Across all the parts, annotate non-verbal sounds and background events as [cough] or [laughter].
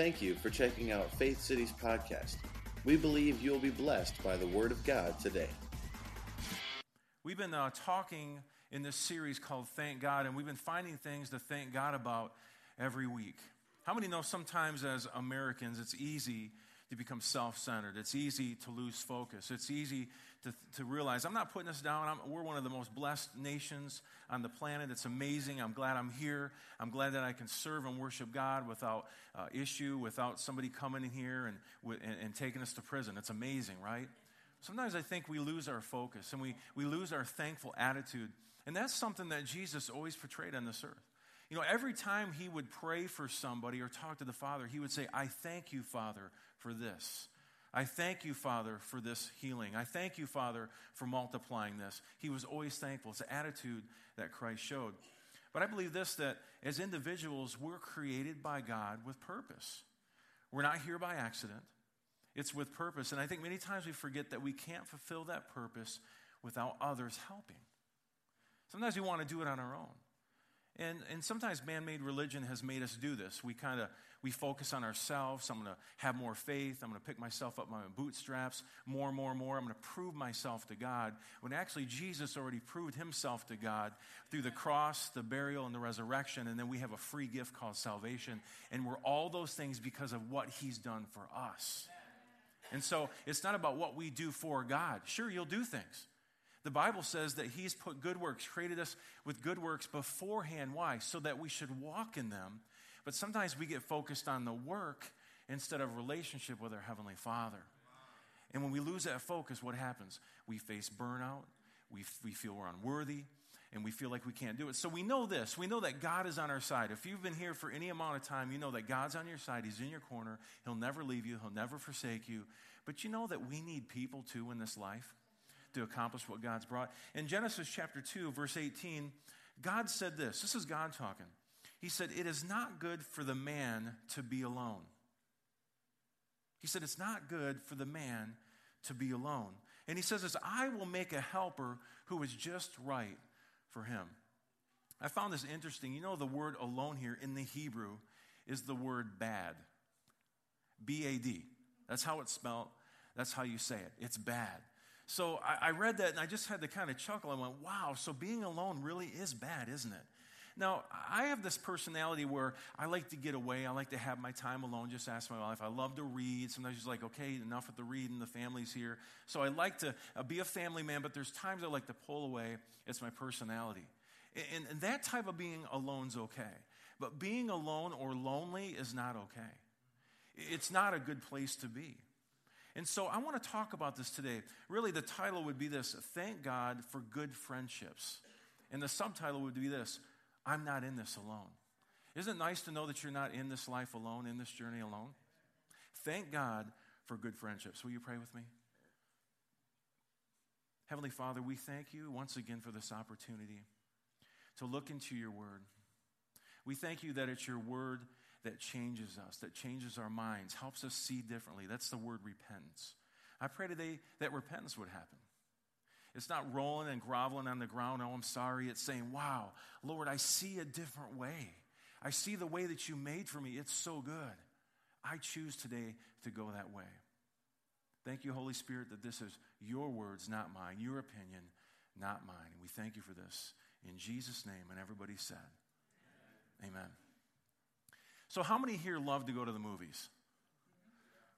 Thank you for checking out Faith Cities podcast. We believe you'll be blessed by the Word of God today. We've been uh, talking in this series called Thank God, and we've been finding things to thank God about every week. How many know sometimes as Americans it's easy to become self centered? It's easy to lose focus. It's easy to, to realize I'm not putting us down. I'm, we're one of the most blessed nations on the planet. It's amazing. I'm glad I'm here. I'm glad that I can serve and worship God without uh, issue, without somebody coming in here and, and, and taking us to prison. It's amazing, right? Sometimes I think we lose our focus and we, we lose our thankful attitude. And that's something that Jesus always portrayed on this earth. You know, every time he would pray for somebody or talk to the Father, he would say, I thank you, Father, for this. I thank you, Father, for this healing. I thank you, Father, for multiplying this. He was always thankful. It's the attitude that Christ showed. But I believe this that as individuals, we're created by God with purpose. We're not here by accident, it's with purpose. And I think many times we forget that we can't fulfill that purpose without others helping. Sometimes we want to do it on our own. And, and sometimes man-made religion has made us do this. We kind of we focus on ourselves. I'm going to have more faith. I'm going to pick myself up by my bootstraps more more more. I'm going to prove myself to God. When actually Jesus already proved himself to God through the cross, the burial, and the resurrection. And then we have a free gift called salvation. And we're all those things because of what he's done for us. And so it's not about what we do for God. Sure, you'll do things. The Bible says that He's put good works, created us with good works beforehand. Why? So that we should walk in them. But sometimes we get focused on the work instead of relationship with our Heavenly Father. And when we lose that focus, what happens? We face burnout, we, we feel we're unworthy, and we feel like we can't do it. So we know this. We know that God is on our side. If you've been here for any amount of time, you know that God's on your side. He's in your corner. He'll never leave you, He'll never forsake you. But you know that we need people too in this life to accomplish what God's brought. In Genesis chapter 2, verse 18, God said this this is God talking. He said, It is not good for the man to be alone. He said, It's not good for the man to be alone. And he says this I will make a helper who is just right for him. I found this interesting. You know, the word alone here in the Hebrew is the word bad. B A D. That's how it's spelled. That's how you say it. It's bad. So I, I read that and I just had to kind of chuckle. I went, wow, so being alone really is bad, isn't it? Now, I have this personality where I like to get away. I like to have my time alone, just ask my wife. I love to read. Sometimes she's like, okay, enough with the reading, the family's here. So I like to uh, be a family man, but there's times I like to pull away. It's my personality. And, and that type of being alone's okay. But being alone or lonely is not okay. It's not a good place to be. And so I want to talk about this today. Really, the title would be this Thank God for Good Friendships. And the subtitle would be this I'm not in this alone. Isn't it nice to know that you're not in this life alone, in this journey alone? Thank God for good friendships. Will you pray with me? Heavenly Father, we thank you once again for this opportunity to look into your word. We thank you that it's your word that changes us, that changes our minds, helps us see differently. That's the word repentance. I pray today that repentance would happen. It's not rolling and groveling on the ground, oh, I'm sorry. It's saying, wow, Lord, I see a different way. I see the way that you made for me. It's so good. I choose today to go that way. Thank you, Holy Spirit, that this is your words, not mine, your opinion, not mine. And we thank you for this. In Jesus' name, and everybody said, Amen. Amen. So, how many here love to go to the movies?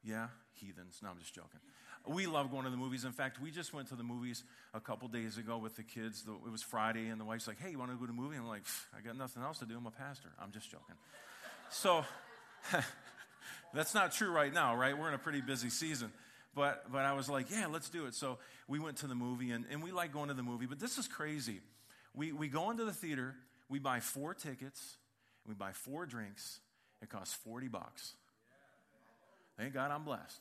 Yeah, heathens. No, I'm just joking. We love going to the movies. In fact, we just went to the movies a couple days ago with the kids. It was Friday, and the wife's like, "Hey, you want to go to a movie?" I'm like, "I got nothing else to do. I'm a pastor." I'm just joking. So, [laughs] that's not true right now, right? We're in a pretty busy season. But, but I was like, yeah, let's do it. So we went to the movie, and, and we like going to the movie. But this is crazy. We, we go into the theater, we buy four tickets, we buy four drinks, it costs 40 bucks. Thank God I'm blessed.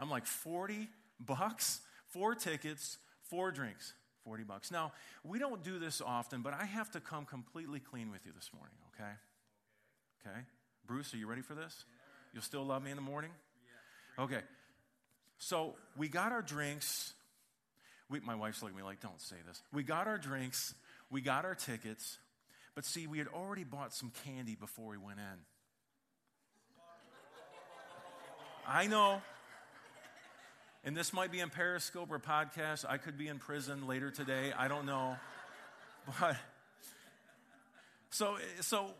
I'm like, 40 bucks? Four tickets, four drinks, 40 bucks. Now, we don't do this often, but I have to come completely clean with you this morning, okay? Okay? Bruce, are you ready for this? You'll still love me in the morning? Okay. So we got our drinks. We, my wife's looking at me like, don't say this. We got our drinks, we got our tickets, but see, we had already bought some candy before we went in. I know. And this might be in Periscope or podcast. I could be in prison later today. I don't know. [laughs] But so, so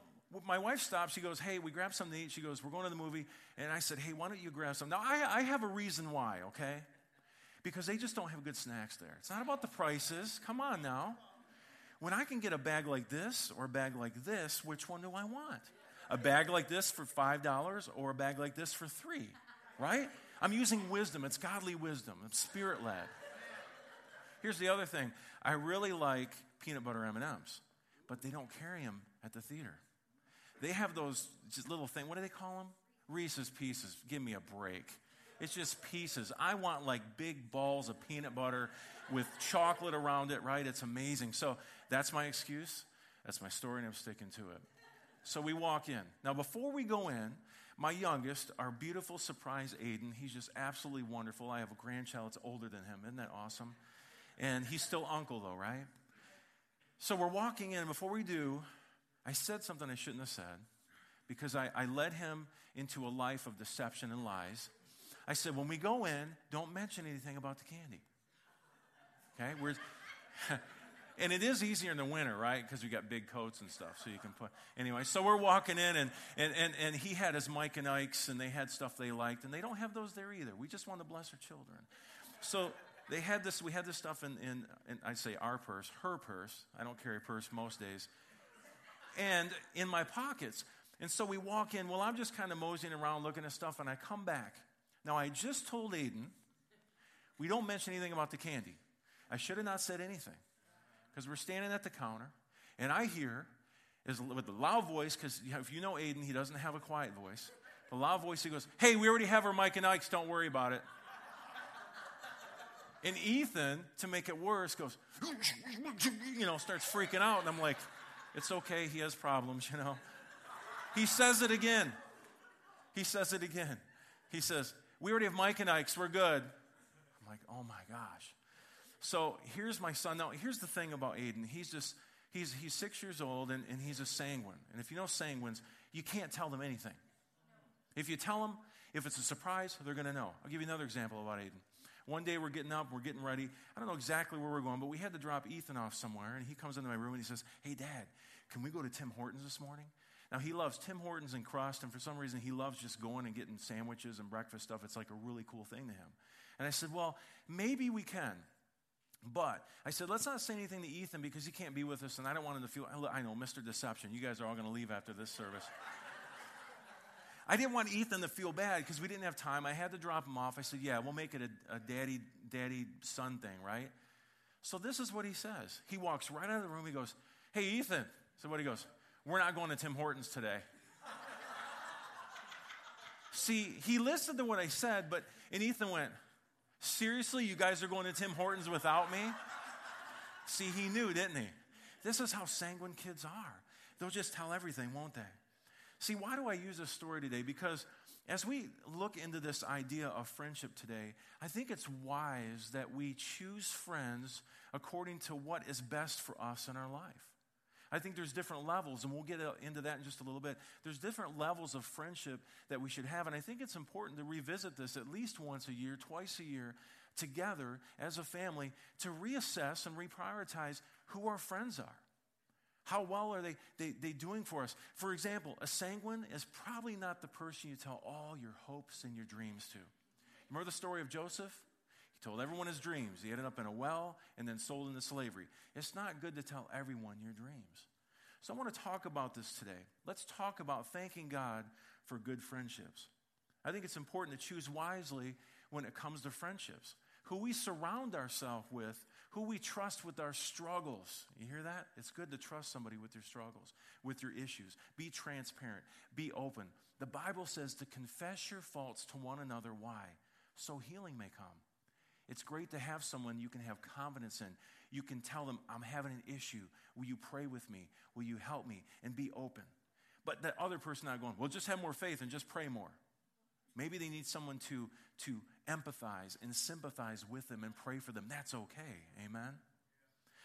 my wife stops. She goes, Hey, we grabbed something to eat. She goes, We're going to the movie. And I said, Hey, why don't you grab some? Now, I, I have a reason why, okay? Because they just don't have good snacks there. It's not about the prices. Come on now. When I can get a bag like this or a bag like this, which one do I want? A bag like this for $5 or a bag like this for 3 right? I'm using wisdom. It's godly wisdom. It's spirit led. Here's the other thing. I really like peanut butter M&Ms, but they don't carry them at the theater. They have those just little thing. What do they call them? Reese's Pieces. Give me a break. It's just pieces. I want like big balls of peanut butter with chocolate around it, right? It's amazing. So that's my excuse. That's my story, and I'm sticking to it. So we walk in. Now, before we go in, my youngest, our beautiful surprise Aiden, he's just absolutely wonderful. I have a grandchild that's older than him. Isn't that awesome? And he's still uncle, though, right? So we're walking in. And before we do, I said something I shouldn't have said because I, I led him into a life of deception and lies. I said, when we go in, don't mention anything about the candy. Okay? We're. [laughs] And it is easier in the winter, right? Because we got big coats and stuff, so you can put. Anyway, so we're walking in, and, and, and, and he had his Mike and Ike's, and they had stuff they liked, and they don't have those there either. We just want to bless our children. So they had this, we had this stuff in, in, in I'd say our purse, her purse. I don't carry a purse most days. And in my pockets. And so we walk in. Well, I'm just kind of moseying around looking at stuff, and I come back. Now, I just told Aiden, we don't mention anything about the candy. I should have not said anything because we're standing at the counter, and I hear, is with the loud voice, because if you know Aiden, he doesn't have a quiet voice. The loud voice, he goes, Hey, we already have our Mike and Ike's, don't worry about it. and Ethan, to make it worse, goes, you know, starts freaking out, and I'm like, It's okay, he has problems, [laughs] you know. He says it again. He says it again. He says, We already have Mike and Ike's, we're good. I'm like, Oh my gosh. So here's my son. Now, here's the thing about Aiden. He's just, he's, he's six years old and, and he's a sanguine. And if you know sanguines, you can't tell them anything. If you tell them, if it's a surprise, they're going to know. I'll give you another example about Aiden. One day we're getting up, we're getting ready. I don't know exactly where we're going, but we had to drop Ethan off somewhere. And he comes into my room and he says, Hey, Dad, can we go to Tim Hortons this morning? Now, he loves Tim Hortons and crust, and for some reason, he loves just going and getting sandwiches and breakfast stuff. It's like a really cool thing to him. And I said, Well, maybe we can. But I said, let's not say anything to Ethan because he can't be with us, and I don't want him to feel. I know, Mr. Deception. You guys are all going to leave after this service. [laughs] I didn't want Ethan to feel bad because we didn't have time. I had to drop him off. I said, yeah, we'll make it a, a daddy, daddy son thing, right? So this is what he says. He walks right out of the room. He goes, hey, Ethan. So what he goes, we're not going to Tim Hortons today. [laughs] See, he listened to what I said, but, and Ethan went, Seriously, you guys are going to Tim Hortons without me? See, he knew, didn't he? This is how sanguine kids are. They'll just tell everything, won't they? See, why do I use this story today? Because as we look into this idea of friendship today, I think it's wise that we choose friends according to what is best for us in our life. I think there's different levels, and we'll get uh, into that in just a little bit. There's different levels of friendship that we should have, and I think it's important to revisit this at least once a year, twice a year, together as a family to reassess and reprioritize who our friends are. How well are they, they, they doing for us? For example, a sanguine is probably not the person you tell all your hopes and your dreams to. Remember the story of Joseph? Told everyone his dreams. He ended up in a well and then sold into slavery. It's not good to tell everyone your dreams. So I want to talk about this today. Let's talk about thanking God for good friendships. I think it's important to choose wisely when it comes to friendships. Who we surround ourselves with, who we trust with our struggles. You hear that? It's good to trust somebody with your struggles, with your issues. Be transparent, be open. The Bible says to confess your faults to one another. Why? So healing may come. It's great to have someone you can have confidence in. You can tell them, I'm having an issue. Will you pray with me? Will you help me? And be open. But that other person not going, well, just have more faith and just pray more. Maybe they need someone to, to empathize and sympathize with them and pray for them. That's okay. Amen?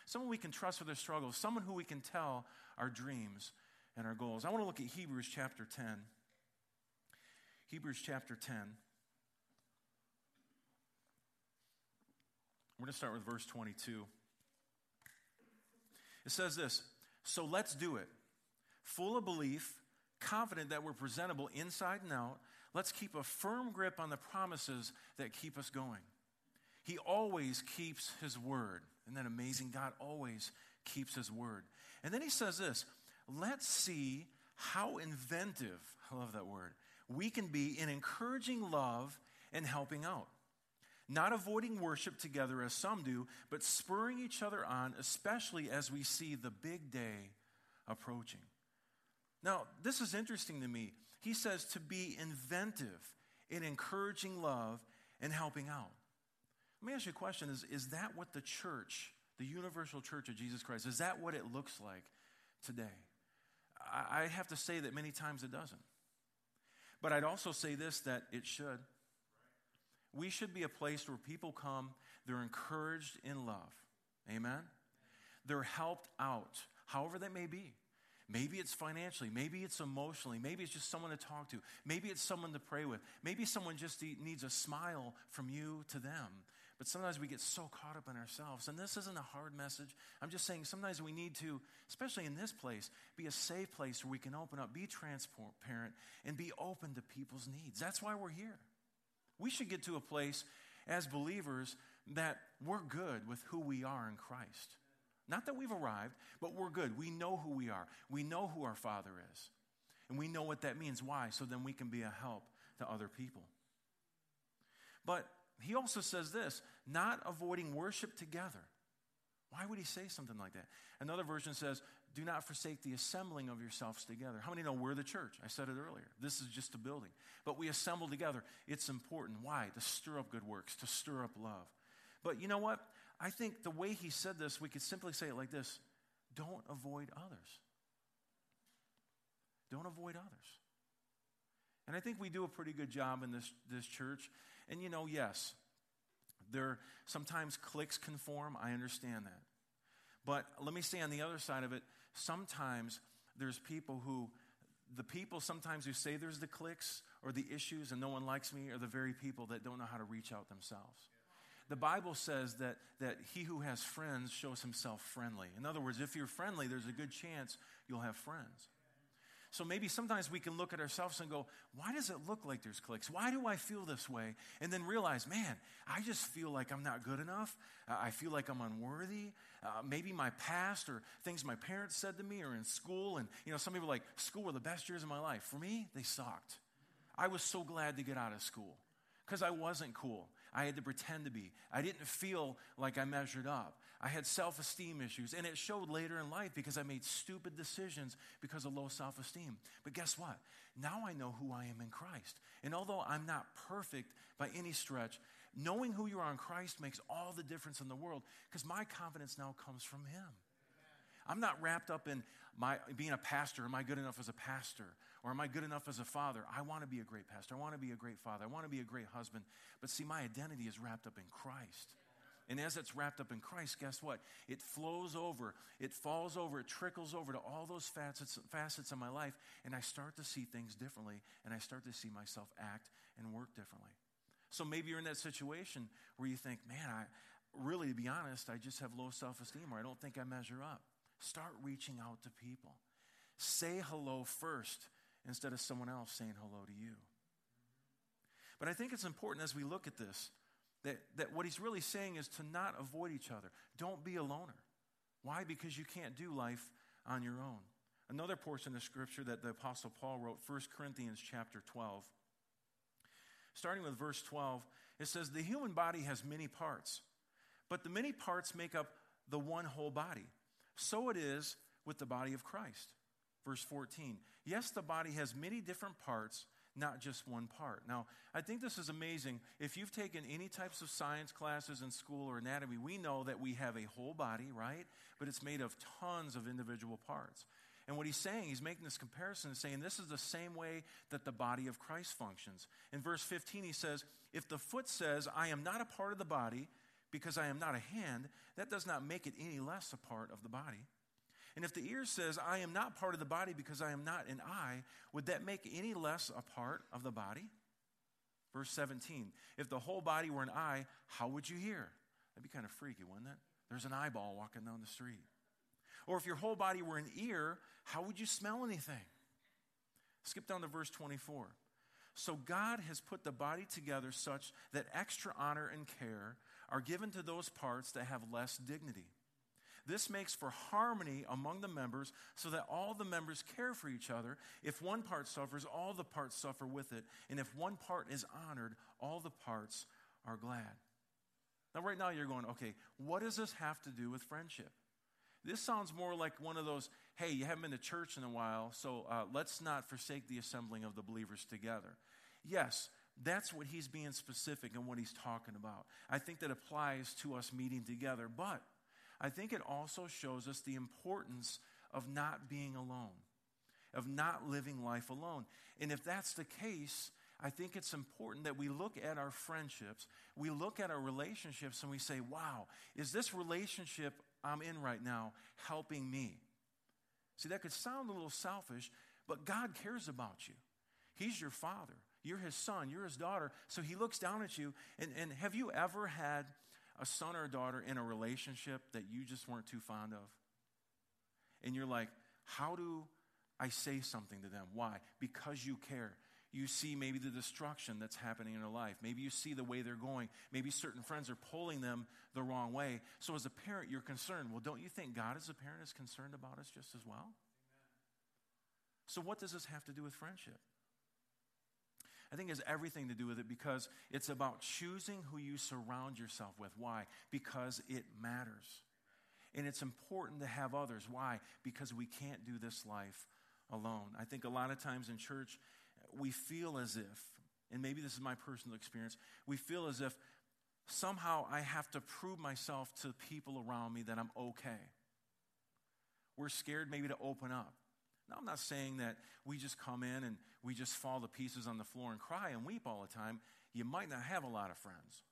Someone we can trust for their struggles, someone who we can tell our dreams and our goals. I want to look at Hebrews chapter 10. Hebrews chapter 10. We're going to start with verse 22. It says this So let's do it. Full of belief, confident that we're presentable inside and out, let's keep a firm grip on the promises that keep us going. He always keeps his word. Isn't that amazing? God always keeps his word. And then he says this let's see how inventive, I love that word, we can be in encouraging love and helping out. Not avoiding worship together as some do, but spurring each other on, especially as we see the big day approaching. Now, this is interesting to me. He says to be inventive in encouraging love and helping out. Let me ask you a question is, is that what the church, the universal church of Jesus Christ, is that what it looks like today? I, I have to say that many times it doesn't. But I'd also say this that it should. We should be a place where people come, they're encouraged in love. Amen? They're helped out, however that may be. Maybe it's financially, maybe it's emotionally, maybe it's just someone to talk to, maybe it's someone to pray with, maybe someone just needs a smile from you to them. But sometimes we get so caught up in ourselves. And this isn't a hard message. I'm just saying sometimes we need to, especially in this place, be a safe place where we can open up, be transparent, and be open to people's needs. That's why we're here. We should get to a place as believers that we're good with who we are in Christ. Not that we've arrived, but we're good. We know who we are. We know who our Father is. And we know what that means. Why? So then we can be a help to other people. But he also says this not avoiding worship together. Why would he say something like that? Another version says, do not forsake the assembling of yourselves together. How many know we're the church? I said it earlier. This is just a building. But we assemble together. It's important. Why? To stir up good works, to stir up love. But you know what? I think the way he said this, we could simply say it like this don't avoid others. Don't avoid others. And I think we do a pretty good job in this, this church. And you know, yes, there sometimes cliques can form. I understand that. But let me say on the other side of it, sometimes there's people who, the people sometimes who say there's the cliques or the issues and no one likes me are the very people that don't know how to reach out themselves. The Bible says that, that he who has friends shows himself friendly. In other words, if you're friendly, there's a good chance you'll have friends. So maybe sometimes we can look at ourselves and go, why does it look like there's clicks? Why do I feel this way? And then realize, man, I just feel like I'm not good enough. I feel like I'm unworthy. Uh, maybe my past or things my parents said to me or in school. And, you know, some people are like, school were the best years of my life. For me, they sucked. I was so glad to get out of school because I wasn't cool. I had to pretend to be. I didn't feel like I measured up. I had self esteem issues, and it showed later in life because I made stupid decisions because of low self esteem. But guess what? Now I know who I am in Christ. And although I'm not perfect by any stretch, knowing who you are in Christ makes all the difference in the world because my confidence now comes from Him. I'm not wrapped up in my being a pastor. Am I good enough as a pastor? Or am I good enough as a father? I want to be a great pastor. I want to be a great father. I want to be a great husband. But see, my identity is wrapped up in Christ. And as it's wrapped up in Christ, guess what? It flows over, it falls over, it trickles over to all those facets, facets of my life, and I start to see things differently, and I start to see myself act and work differently. So maybe you're in that situation where you think, man, I really, to be honest, I just have low self esteem, or I don't think I measure up. Start reaching out to people. Say hello first instead of someone else saying hello to you. But I think it's important as we look at this that, that what he's really saying is to not avoid each other. Don't be a loner. Why? Because you can't do life on your own. Another portion of scripture that the apostle Paul wrote, 1 Corinthians chapter 12. Starting with verse 12, it says, The human body has many parts, but the many parts make up the one whole body. So it is with the body of Christ. Verse 14, Yes, the body has many different parts not just one part. Now, I think this is amazing. If you've taken any types of science classes in school or anatomy, we know that we have a whole body, right? But it's made of tons of individual parts. And what he's saying, he's making this comparison, and saying this is the same way that the body of Christ functions. In verse 15, he says, If the foot says, I am not a part of the body because I am not a hand, that does not make it any less a part of the body. And if the ear says, I am not part of the body because I am not an eye, would that make any less a part of the body? Verse 17 If the whole body were an eye, how would you hear? That'd be kind of freaky, wouldn't it? There's an eyeball walking down the street. Or if your whole body were an ear, how would you smell anything? Skip down to verse 24. So God has put the body together such that extra honor and care are given to those parts that have less dignity. This makes for harmony among the members so that all the members care for each other. If one part suffers, all the parts suffer with it. And if one part is honored, all the parts are glad. Now, right now, you're going, okay, what does this have to do with friendship? This sounds more like one of those, hey, you haven't been to church in a while, so uh, let's not forsake the assembling of the believers together. Yes, that's what he's being specific and what he's talking about. I think that applies to us meeting together, but I think it also shows us the importance of not being alone, of not living life alone. And if that's the case, I think it's important that we look at our friendships, we look at our relationships, and we say, wow, is this relationship I'm in right now helping me? See, that could sound a little selfish, but God cares about you. He's your father, you're his son, you're his daughter. So he looks down at you. And, and have you ever had a son or a daughter in a relationship that you just weren't too fond of? And you're like, how do I say something to them? Why? Because you care. You see maybe the destruction that's happening in their life. Maybe you see the way they're going. Maybe certain friends are pulling them the wrong way. So, as a parent, you're concerned. Well, don't you think God, as a parent, is concerned about us just as well? Amen. So, what does this have to do with friendship? I think it has everything to do with it because it's about choosing who you surround yourself with. Why? Because it matters. And it's important to have others. Why? Because we can't do this life alone. I think a lot of times in church, we feel as if, and maybe this is my personal experience, we feel as if somehow I have to prove myself to people around me that I'm okay. We're scared maybe to open up. Now, I'm not saying that we just come in and we just fall to pieces on the floor and cry and weep all the time. You might not have a lot of friends.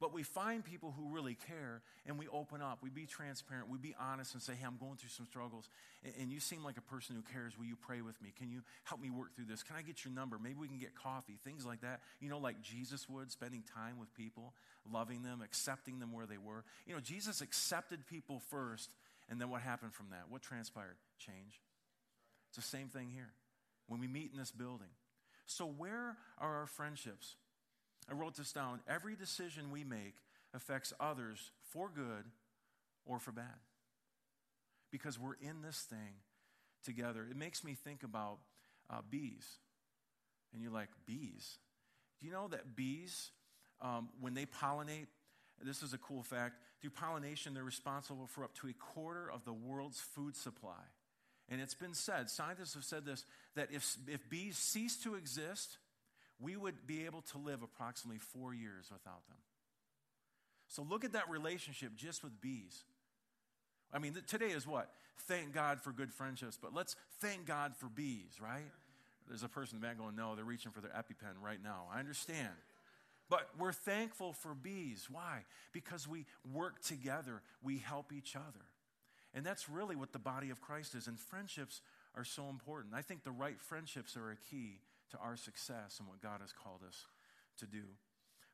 But we find people who really care and we open up. We be transparent. We be honest and say, hey, I'm going through some struggles. And, you seem like a person who cares. Will you pray with me? Can you help me work through this? Can I get your number? Maybe we can get coffee, things like that. You know, like Jesus would, spending time with people, loving them, accepting them where they were. You know, Jesus accepted people first. And then what happened from that? What transpired? Change. It's the same thing here when we meet in this building. So, where are our friendships? I wrote this down. Every decision we make affects others for good or for bad because we're in this thing together. It makes me think about uh, bees. And you're like, bees? Do you know that bees, um, when they pollinate, this is a cool fact, through pollination, they're responsible for up to a quarter of the world's food supply. And it's been said, scientists have said this, that if, if bees cease to exist, we would be able to live approximately four years without them. So look at that relationship just with bees. I mean, today is what? Thank God for good friendships, but let's thank God for bees, right? There's a person in the back going, no, they're reaching for their EpiPen right now. I understand. But we're thankful for bees. Why? Because we work together, we help each other. And that's really what the body of Christ is. And friendships are so important. I think the right friendships are a key to our success and what God has called us to do.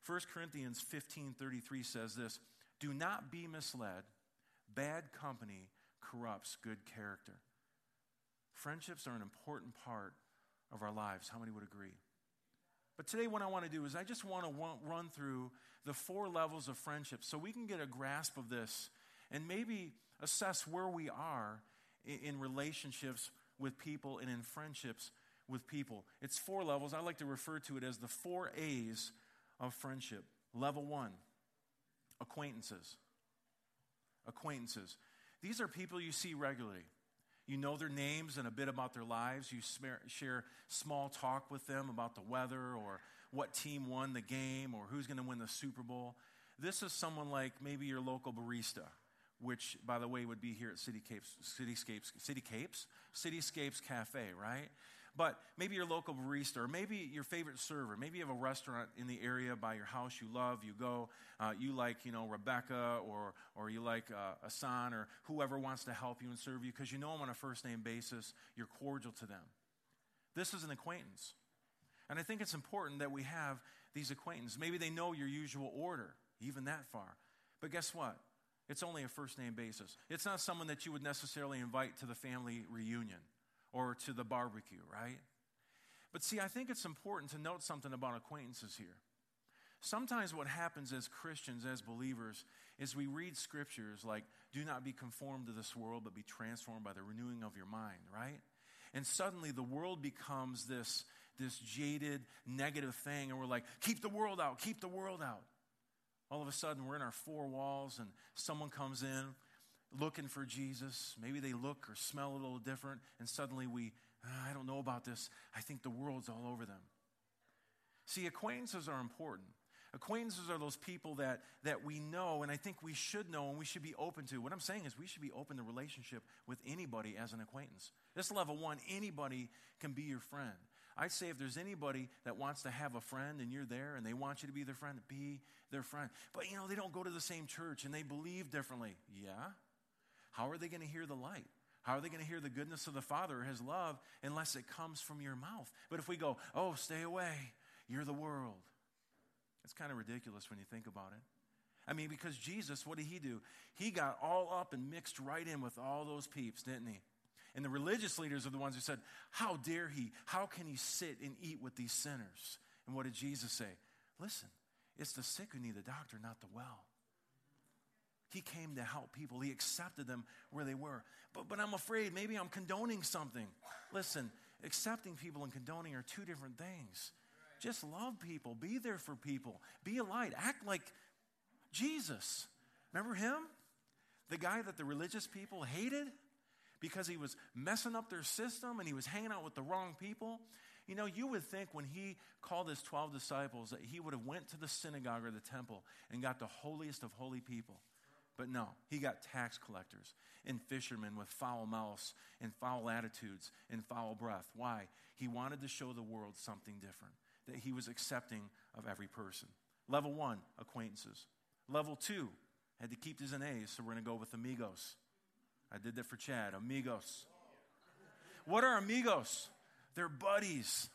1 Corinthians 15:33 says this, "Do not be misled. Bad company corrupts good character." Friendships are an important part of our lives. How many would agree? But today, what I want to do is I just want to run through the four levels of friendship so we can get a grasp of this and maybe assess where we are in relationships with people and in friendships with people. It's four levels. I like to refer to it as the four A's of friendship. Level one acquaintances. Acquaintances. These are people you see regularly. You know their names and a bit about their lives. You share small talk with them about the weather or what team won the game or who's going to win the Super Bowl. This is someone like maybe your local barista which, by the way, would be here at Cityscapes, Cityscapes, Cityscapes, Cityscapes Cafe, right? But maybe your local barista, or maybe your favorite server. Maybe you have a restaurant in the area by your house you love. You go, uh, you like, you know, Rebecca, or or you like uh, Asan, or whoever wants to help you and serve you because you know them on a first name basis. You're cordial to them. This is an acquaintance, and I think it's important that we have these acquaintances. Maybe they know your usual order, even that far. But guess what? It's only a first name basis. It's not someone that you would necessarily invite to the family reunion or to the barbecue, right? But see, I think it's important to note something about acquaintances here. Sometimes what happens as Christians, as believers, is we read scriptures like, do not be conformed to this world, but be transformed by the renewing of your mind, right? And suddenly the world becomes this, this jaded, negative thing, and we're like, keep the world out, keep the world out. All of a sudden, we're in our four walls, and someone comes in looking for Jesus. Maybe they look or smell a little different, and suddenly we, ah, I don't know about this. I think the world's all over them. See, acquaintances are important. Acquaintances are those people that, that we know, and I think we should know and we should be open to. What I'm saying is we should be open to relationship with anybody as an acquaintance. This level one, anybody can be your friend. I say if there's anybody that wants to have a friend and you're there and they want you to be their friend, be their friend. But you know, they don't go to the same church and they believe differently. Yeah? How are they going to hear the light? How are they going to hear the goodness of the Father, His love, unless it comes from your mouth? But if we go, oh, stay away, you're the world. It's kind of ridiculous when you think about it. I mean, because Jesus, what did He do? He got all up and mixed right in with all those peeps, didn't He? And the religious leaders are the ones who said, How dare he? How can he sit and eat with these sinners? And what did Jesus say? Listen, it's the sick who need the doctor, not the well. He came to help people. He accepted them where they were. But, but I'm afraid maybe I'm condoning something. Listen, accepting people and condoning are two different things. Just love people, be there for people, be a light, act like Jesus. Remember him? The guy that the religious people hated? Because he was messing up their system and he was hanging out with the wrong people. You know, you would think when he called his 12 disciples that he would have went to the synagogue or the temple and got the holiest of holy people. But no, he got tax collectors and fishermen with foul mouths and foul attitudes and foul breath. Why? He wanted to show the world something different, that he was accepting of every person. Level one, acquaintances. Level two, had to keep these in A's, so we're going to go with amigos. I did that for Chad. Amigos. What are amigos? They're buddies,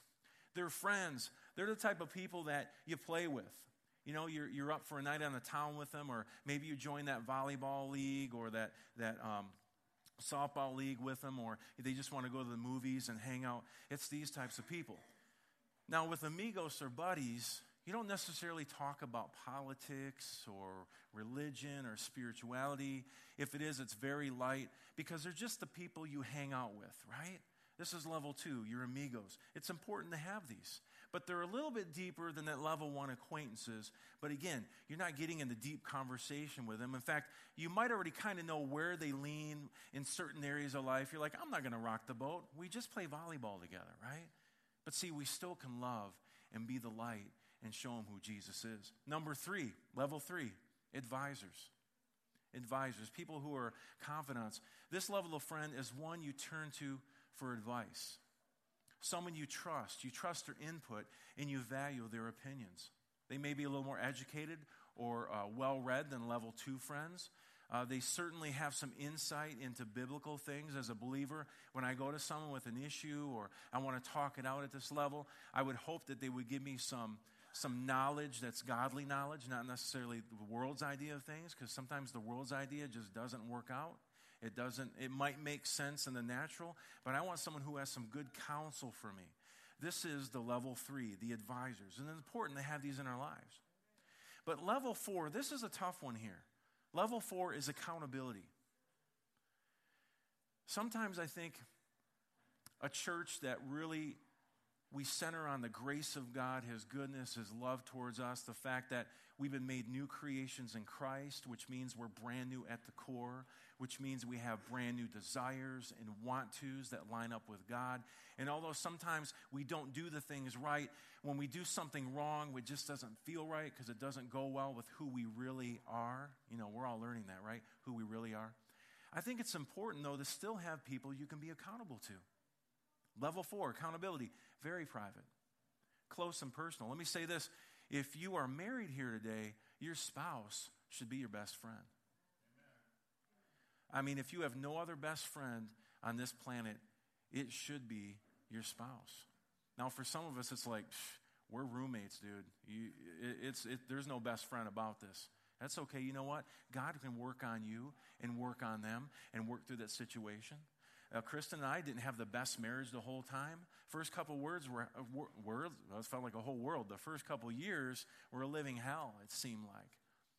they're friends. They're the type of people that you play with. You know, you're, you're up for a night on the town with them, or maybe you join that volleyball league or that, that um, softball league with them, or they just want to go to the movies and hang out. It's these types of people. Now, with amigos or buddies, you don't necessarily talk about politics or religion or spirituality. If it is, it's very light because they're just the people you hang out with, right? This is level two, your amigos. It's important to have these, but they're a little bit deeper than that level one acquaintances. But again, you're not getting into deep conversation with them. In fact, you might already kind of know where they lean in certain areas of life. You're like, I'm not going to rock the boat. We just play volleyball together, right? But see, we still can love and be the light and show them who Jesus is. Number three, level three, advisors. Advisors, people who are confidants. This level of friend is one you turn to for advice. Someone you trust. You trust their input and you value their opinions. They may be a little more educated or uh, well read than level two friends. Uh, they certainly have some insight into biblical things as a believer. When I go to someone with an issue or I want to talk it out at this level, I would hope that they would give me some some knowledge that's godly knowledge, not necessarily the world's idea of things, because sometimes the world's idea just doesn't work out. It doesn't, it might make sense in the natural, but I want someone who has some good counsel for me. This is the level three, the advisors. And it's important to have these in our lives. But level four, this is a tough one here. Level four is accountability. Sometimes I think a church that really we center on the grace of God, His goodness, His love towards us, the fact that we've been made new creations in Christ, which means we're brand new at the core, which means we have brand new desires and want tos that line up with God. And although sometimes we don't do the things right, when we do something wrong, it just doesn't feel right because it doesn't go well with who we really are. You know, we're all learning that, right? Who we really are. I think it's important, though, to still have people you can be accountable to. Level four, accountability, very private, close and personal. Let me say this if you are married here today, your spouse should be your best friend. I mean, if you have no other best friend on this planet, it should be your spouse. Now, for some of us, it's like, we're roommates, dude. You, it, it's, it, there's no best friend about this. That's okay. You know what? God can work on you and work on them and work through that situation. Kristen and I didn't have the best marriage the whole time. First couple words were, words, well, it felt like a whole world. The first couple years were a living hell, it seemed like.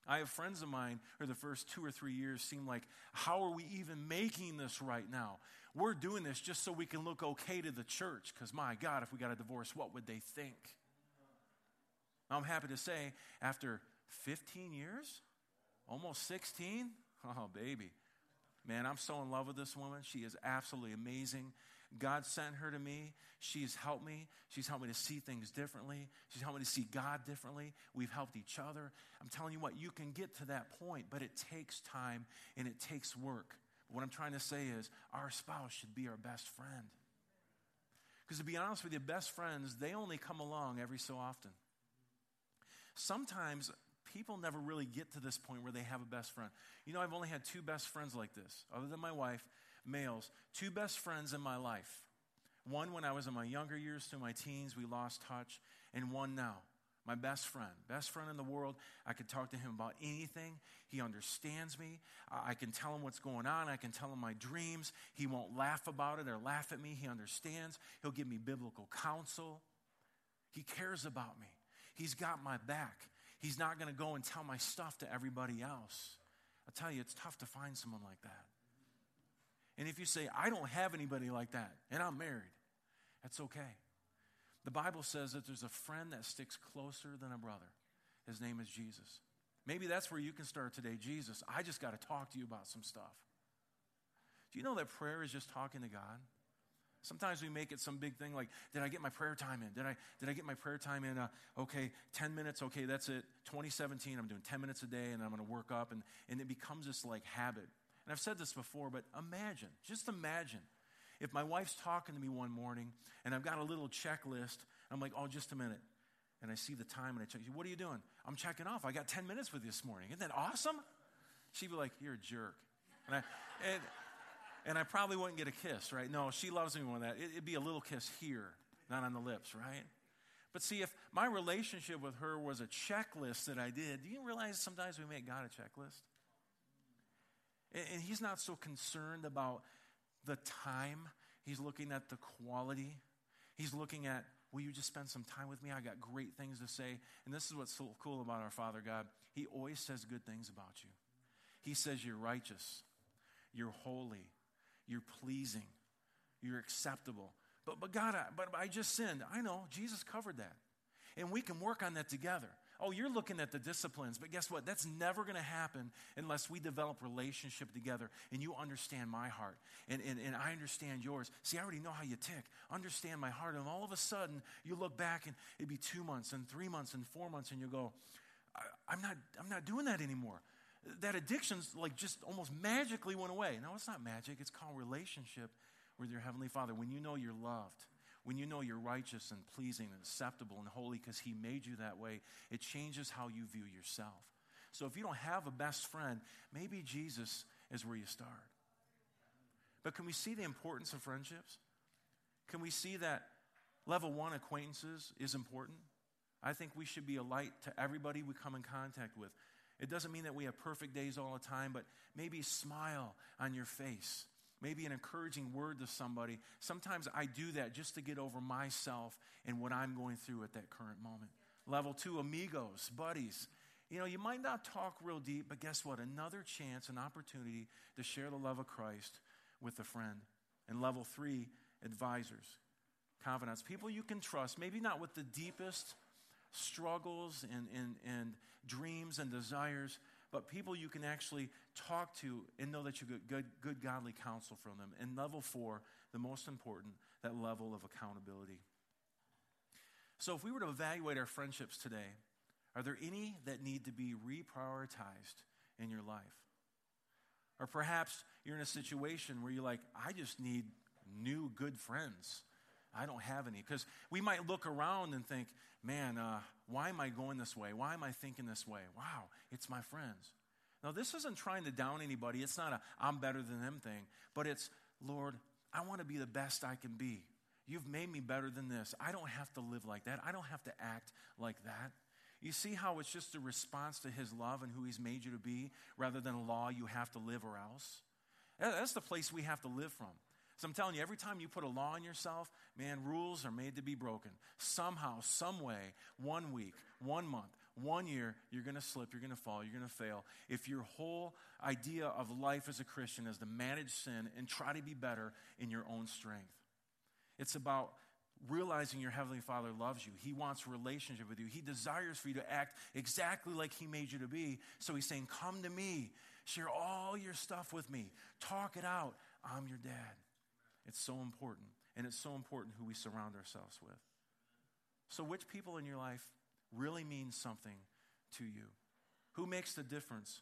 I have friends of mine who the first two or three years seemed like, how are we even making this right now? We're doing this just so we can look okay to the church, because my God, if we got a divorce, what would they think? I'm happy to say, after 15 years, almost 16, [laughs] oh, baby. Man, I'm so in love with this woman. She is absolutely amazing. God sent her to me. She's helped me. She's helped me to see things differently. She's helped me to see God differently. We've helped each other. I'm telling you what, you can get to that point, but it takes time and it takes work. But what I'm trying to say is our spouse should be our best friend. Because to be honest with you, best friends, they only come along every so often. Sometimes people never really get to this point where they have a best friend. You know, I've only had two best friends like this, other than my wife, males. Two best friends in my life. One when I was in my younger years through my teens, we lost touch, and one now. My best friend, best friend in the world. I could talk to him about anything. He understands me. I can tell him what's going on. I can tell him my dreams. He won't laugh about it or laugh at me. He understands. He'll give me biblical counsel. He cares about me. He's got my back. He's not going to go and tell my stuff to everybody else. i tell you, it's tough to find someone like that. And if you say, I don't have anybody like that, and I'm married, that's okay. The Bible says that there's a friend that sticks closer than a brother. His name is Jesus. Maybe that's where you can start today. Jesus, I just got to talk to you about some stuff. Do you know that prayer is just talking to God? Sometimes we make it some big thing like, did I get my prayer time in? Did I, did I get my prayer time in? Uh, okay, 10 minutes, okay, that's it. 2017, I'm doing 10 minutes a day and I'm going to work up. And, and it becomes this like habit. And I've said this before, but imagine, just imagine if my wife's talking to me one morning and I've got a little checklist. I'm like, oh, just a minute. And I see the time and I check, what are you doing? I'm checking off. I got 10 minutes with you this morning. Isn't that awesome? She'd be like, you're a jerk. And I, and, and I probably wouldn't get a kiss, right? No, she loves me more than that. It, it'd be a little kiss here, not on the lips, right? But see, if my relationship with her was a checklist that I did, do you realize sometimes we make God a checklist? And, and He's not so concerned about the time, He's looking at the quality. He's looking at, will you just spend some time with me? I got great things to say. And this is what's so cool about our Father God. He always says good things about you. He says you're righteous, you're holy, you're pleasing, you're acceptable. But, but God, I, but I just sinned. I know, Jesus covered that. And we can work on that together. Oh, you're looking at the disciplines, but guess what? That's never going to happen unless we develop relationship together and you understand my heart and, and, and I understand yours. See, I already know how you tick. Understand my heart. And all of a sudden, you look back and it'd be two months and three months and four months, and you go, I'm not, I'm not doing that anymore that addiction's like just almost magically went away. No, it's not magic. It's called relationship with your Heavenly Father. When you know you're loved, when you know you're righteous and pleasing and acceptable and holy because He made you that way, it changes how you view yourself. So if you don't have a best friend, maybe Jesus is where you start. But can we see the importance of friendships? Can we see that level one acquaintances is important? I think we should be a light to everybody we come in contact with. It doesn't mean that we have perfect days all the time, but maybe a smile on your face. Maybe an encouraging word to somebody. Sometimes I do that just to get over myself and what I'm going through at that current moment. Level two, amigos, buddies. You know, you might not talk real deep, but guess what? Another chance, an opportunity to share the love of Christ with a friend. And level three, advisors, confidants, people you can trust, maybe not with the deepest struggles and, and, and dreams and desires, but people you can actually talk to and know that you get good, good godly counsel from them. And level four, the most important, that level of accountability. So, if we were to evaluate our friendships today, are there any that need to be reprioritized in your life? Or perhaps you're in a situation where you're like, I just need new good friends. I don't have any. Because we might look around and think, man, uh, why am I going this way? Why am I thinking this way? Wow, it's my friends. Now, this isn't trying to down anybody. It's not a I'm better than them thing, but it's, Lord, I want to be the best I can be. You've made me better than this. I don't have to live like that. I don't have to act like that. You see how it's just a response to his love and who he's made you to be rather than a law you have to live or else? That's the place we have to live from. So I'm telling you, every time you put a law on yourself, man, rules are made to be broken. Somehow, some way, one week, one month, one year, you're going to slip, you're going to fall, you're going to fail. If your whole idea of life as a Christian is to manage sin and try to be better in your own strength, it's about realizing your Heavenly Father loves you. He wants relationship with you. He desires for you to act exactly like He made you to be. So He's saying, Come to me, share all your stuff with me, talk it out. I'm your dad. It's so important. And it's so important who we surround ourselves with. So, which people in your life really mean something to you? Who makes the difference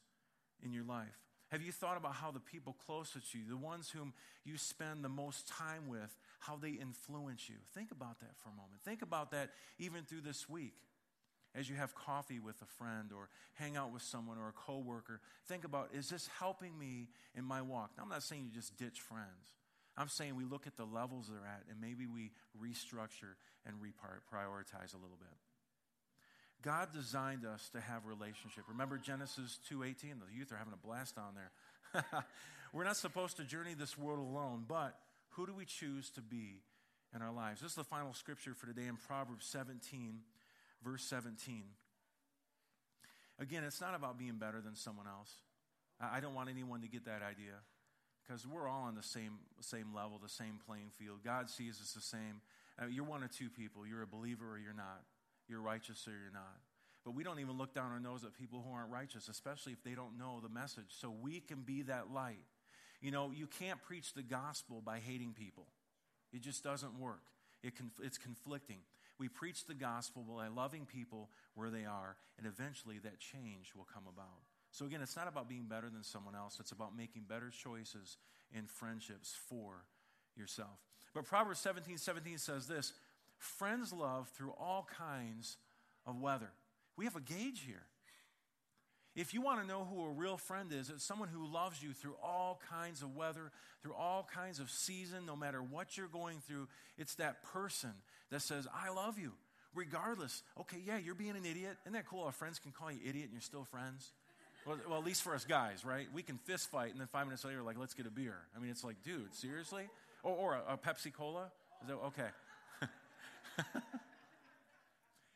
in your life? Have you thought about how the people closest to you, the ones whom you spend the most time with, how they influence you? Think about that for a moment. Think about that even through this week. As you have coffee with a friend or hang out with someone or a coworker, think about is this helping me in my walk? Now, I'm not saying you just ditch friends. I'm saying we look at the levels they're at and maybe we restructure and reprioritize a little bit. God designed us to have relationship. Remember Genesis 2:18, the youth are having a blast down there. [laughs] We're not supposed to journey this world alone, but who do we choose to be in our lives? This is the final scripture for today in Proverbs 17, verse 17. Again, it's not about being better than someone else. I don't want anyone to get that idea because we're all on the same, same level, the same playing field. God sees us the same. Uh, you're one of two people you're a believer or you're not, you're righteous or you're not. But we don't even look down our nose at people who aren't righteous, especially if they don't know the message. So we can be that light. You know, you can't preach the gospel by hating people, it just doesn't work. It conf- it's conflicting. We preach the gospel by loving people where they are, and eventually that change will come about. So, again, it's not about being better than someone else, it's about making better choices in friendships for yourself. But Proverbs 17 17 says this Friends love through all kinds of weather. We have a gauge here. If you want to know who a real friend is, it's someone who loves you through all kinds of weather, through all kinds of season, no matter what you're going through. It's that person that says, I love you, regardless. Okay, yeah, you're being an idiot. Isn't that cool? Our friends can call you idiot and you're still friends. Well, well, at least for us guys, right? We can fist fight, and then five minutes later, like, let's get a beer. I mean, it's like, dude, seriously? Or, or a, a Pepsi Cola? Is that okay? [laughs]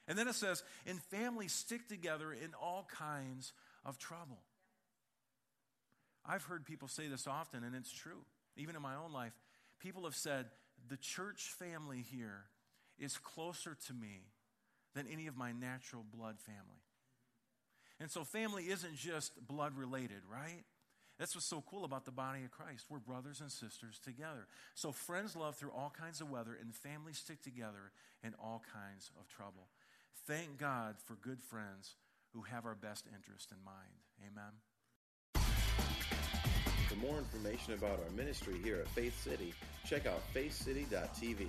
and then it says, "In families stick together in all kinds of trouble." I've heard people say this often, and it's true. Even in my own life, people have said, the church family here is closer to me than any of my natural blood family. And so family isn't just blood related, right? That's what's so cool about the body of Christ. We're brothers and sisters together. So friends love through all kinds of weather, and families stick together in all kinds of trouble. Thank God for good friends who have our best interest in mind. Amen. For more information about our ministry here at Faith City, check out faithcity.tv.